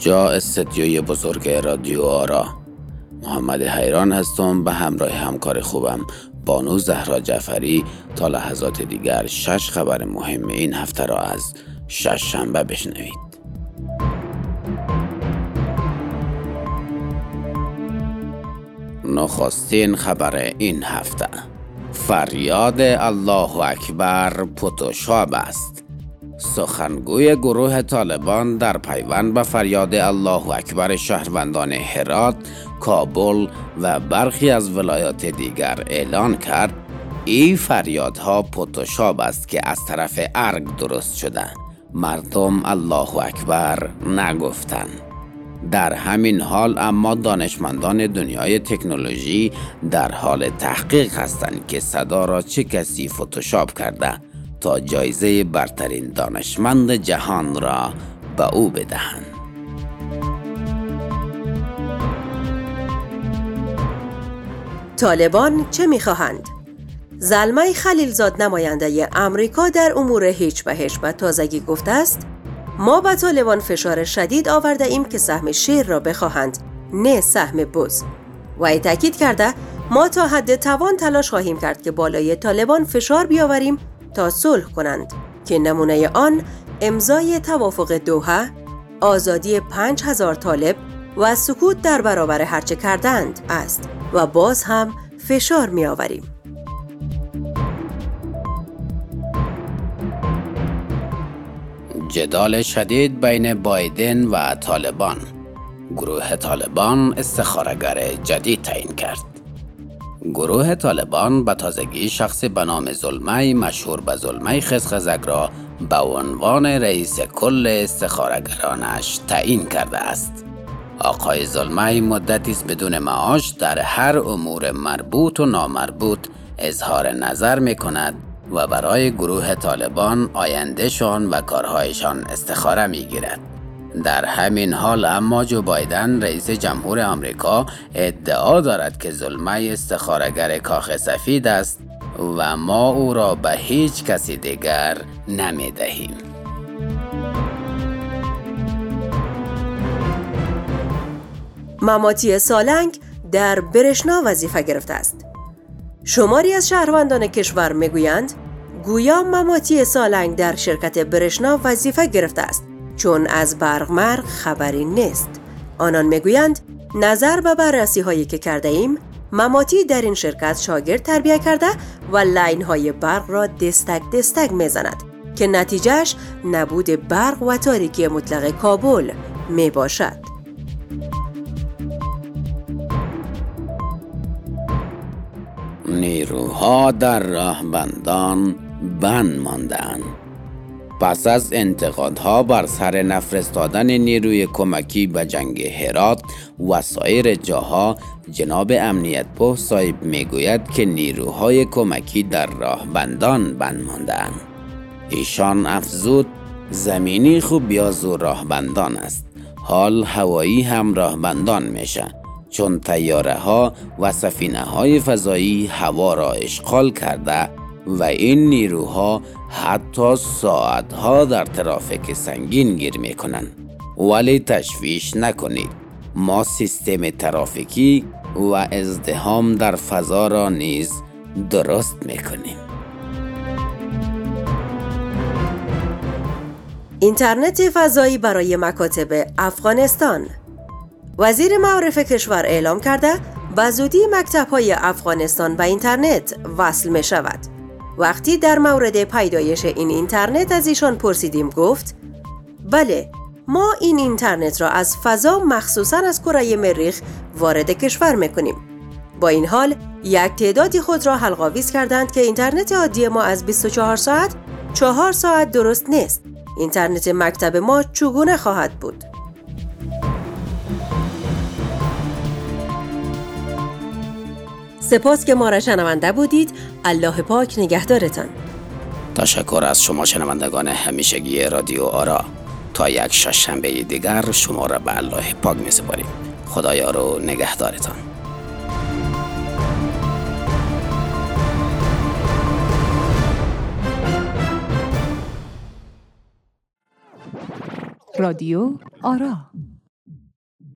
اینجا استدیوی بزرگ رادیو آرا. محمد حیران هستم به همراه همکار خوبم بانو زهرا جعفری. تا لحظات دیگر شش خبر مهم این هفته را از شش شنبه بشنوید. نخستین خبر این هفته. فریاد الله اکبر پوتوشاب است. سخنگوی گروه طالبان در پیوند به فریاد الله اکبر شهروندان هرات، کابل و برخی از ولایات دیگر اعلان کرد این فریادها پوتوشاب است که از طرف ارگ درست شده. مردم الله اکبر نگفتند. در همین حال اما دانشمندان دنیای تکنولوژی در حال تحقیق هستند که صدا را چه کسی فتوشاپ کرده. تا جایزه برترین دانشمند جهان را به او بدهند. طالبان چه می‌خواهند؟ زلمه خلیلزاد نماینده امریکا در امور هیچ به هیچ به تازگی گفته است ما به طالبان فشار شدید آورده ایم که سهم شیر را بخواهند نه سهم بز و ای تاکید کرده ما تا حد توان تلاش خواهیم کرد که بالای طالبان فشار بیاوریم تا صلح کنند که نمونه آن امضای توافق دوحه آزادی پنج هزار طالب و سکوت در برابر هرچه کردند است و باز هم فشار می آوریم. جدال شدید بین بایدن و طالبان گروه طالبان استخارگر جدید تعیین کرد گروه طالبان به تازگی شخص به نام زلمه مشهور به زلمه خزخزک را به عنوان رئیس کل استخارگرانش تعیین کرده است آقای زلمه مدتی است بدون معاش در هر امور مربوط و نامربوط اظهار نظر می کند و برای گروه طالبان آیندهشان و کارهایشان استخاره می گیرد. در همین حال اما جو بایدن رئیس جمهور آمریکا ادعا دارد که ظلمه استخارگر کاخ سفید است و ما او را به هیچ کسی دیگر نمی دهیم. مماتی سالنگ در برشنا وظیفه گرفته است. شماری از شهروندان کشور می‌گویند گویا مماتی سالنگ در شرکت برشنا وظیفه گرفته است چون از برق خبری نیست آنان می‌گویند نظر به بررسی هایی که کرده ایم معماتی در این شرکت شاگرد تربیه کرده و line های برق را دستک دستک می‌زند که نتیجه‌ش نبود برق و تاریکی مطلق کابل می باشد. نیروها در راهبندان بند ماندن پس از انتقادها بر سر نفرستادن نیروی کمکی به جنگ هرات و سایر جاها جناب امنیت په صاحب می‌گوید که نیروهای کمکی در راه بندان بند ماندن ایشان افزود زمینی خوب یا راه بندان است. حال هوایی هم راهبندان میشه. چون تیاره ها و سفینه های فضایی هوا را اشغال کرده و این نیروها حتی ساعتها در ترافیک سنگین گیر می کنند. ولی تشویش نکنید ما سیستم ترافیکی و ازدهام در فضا را نیز درست می کنیم. اینترنت فضایی برای مکاتب افغانستان وزیر معارف کشور اعلام کرده به زودی مکتب های افغانستان به اینترنت وصل می شود. وقتی در مورد پیدایش این اینترنت از ایشان پرسیدیم گفت بله ما این اینترنت را از فضا مخصوصا از کره مریخ وارد کشور می‌کنیم. با این حال یک تعدادی خود را حلقاویز کردند که اینترنت عادی ما از 24 ساعت 4 ساعت درست نیست. اینترنت مکتب ما چگونه خواهد بود؟ سپاس که ما را شنونده بودید. الله پاک نگهدارتان. تشکر از شما شنوندگان همیشگی رادیو آرا. تا یک شنبه دیگر شما را به الله پاک می سپاریم خدایا رو نگهدارتان. رادیو آرا.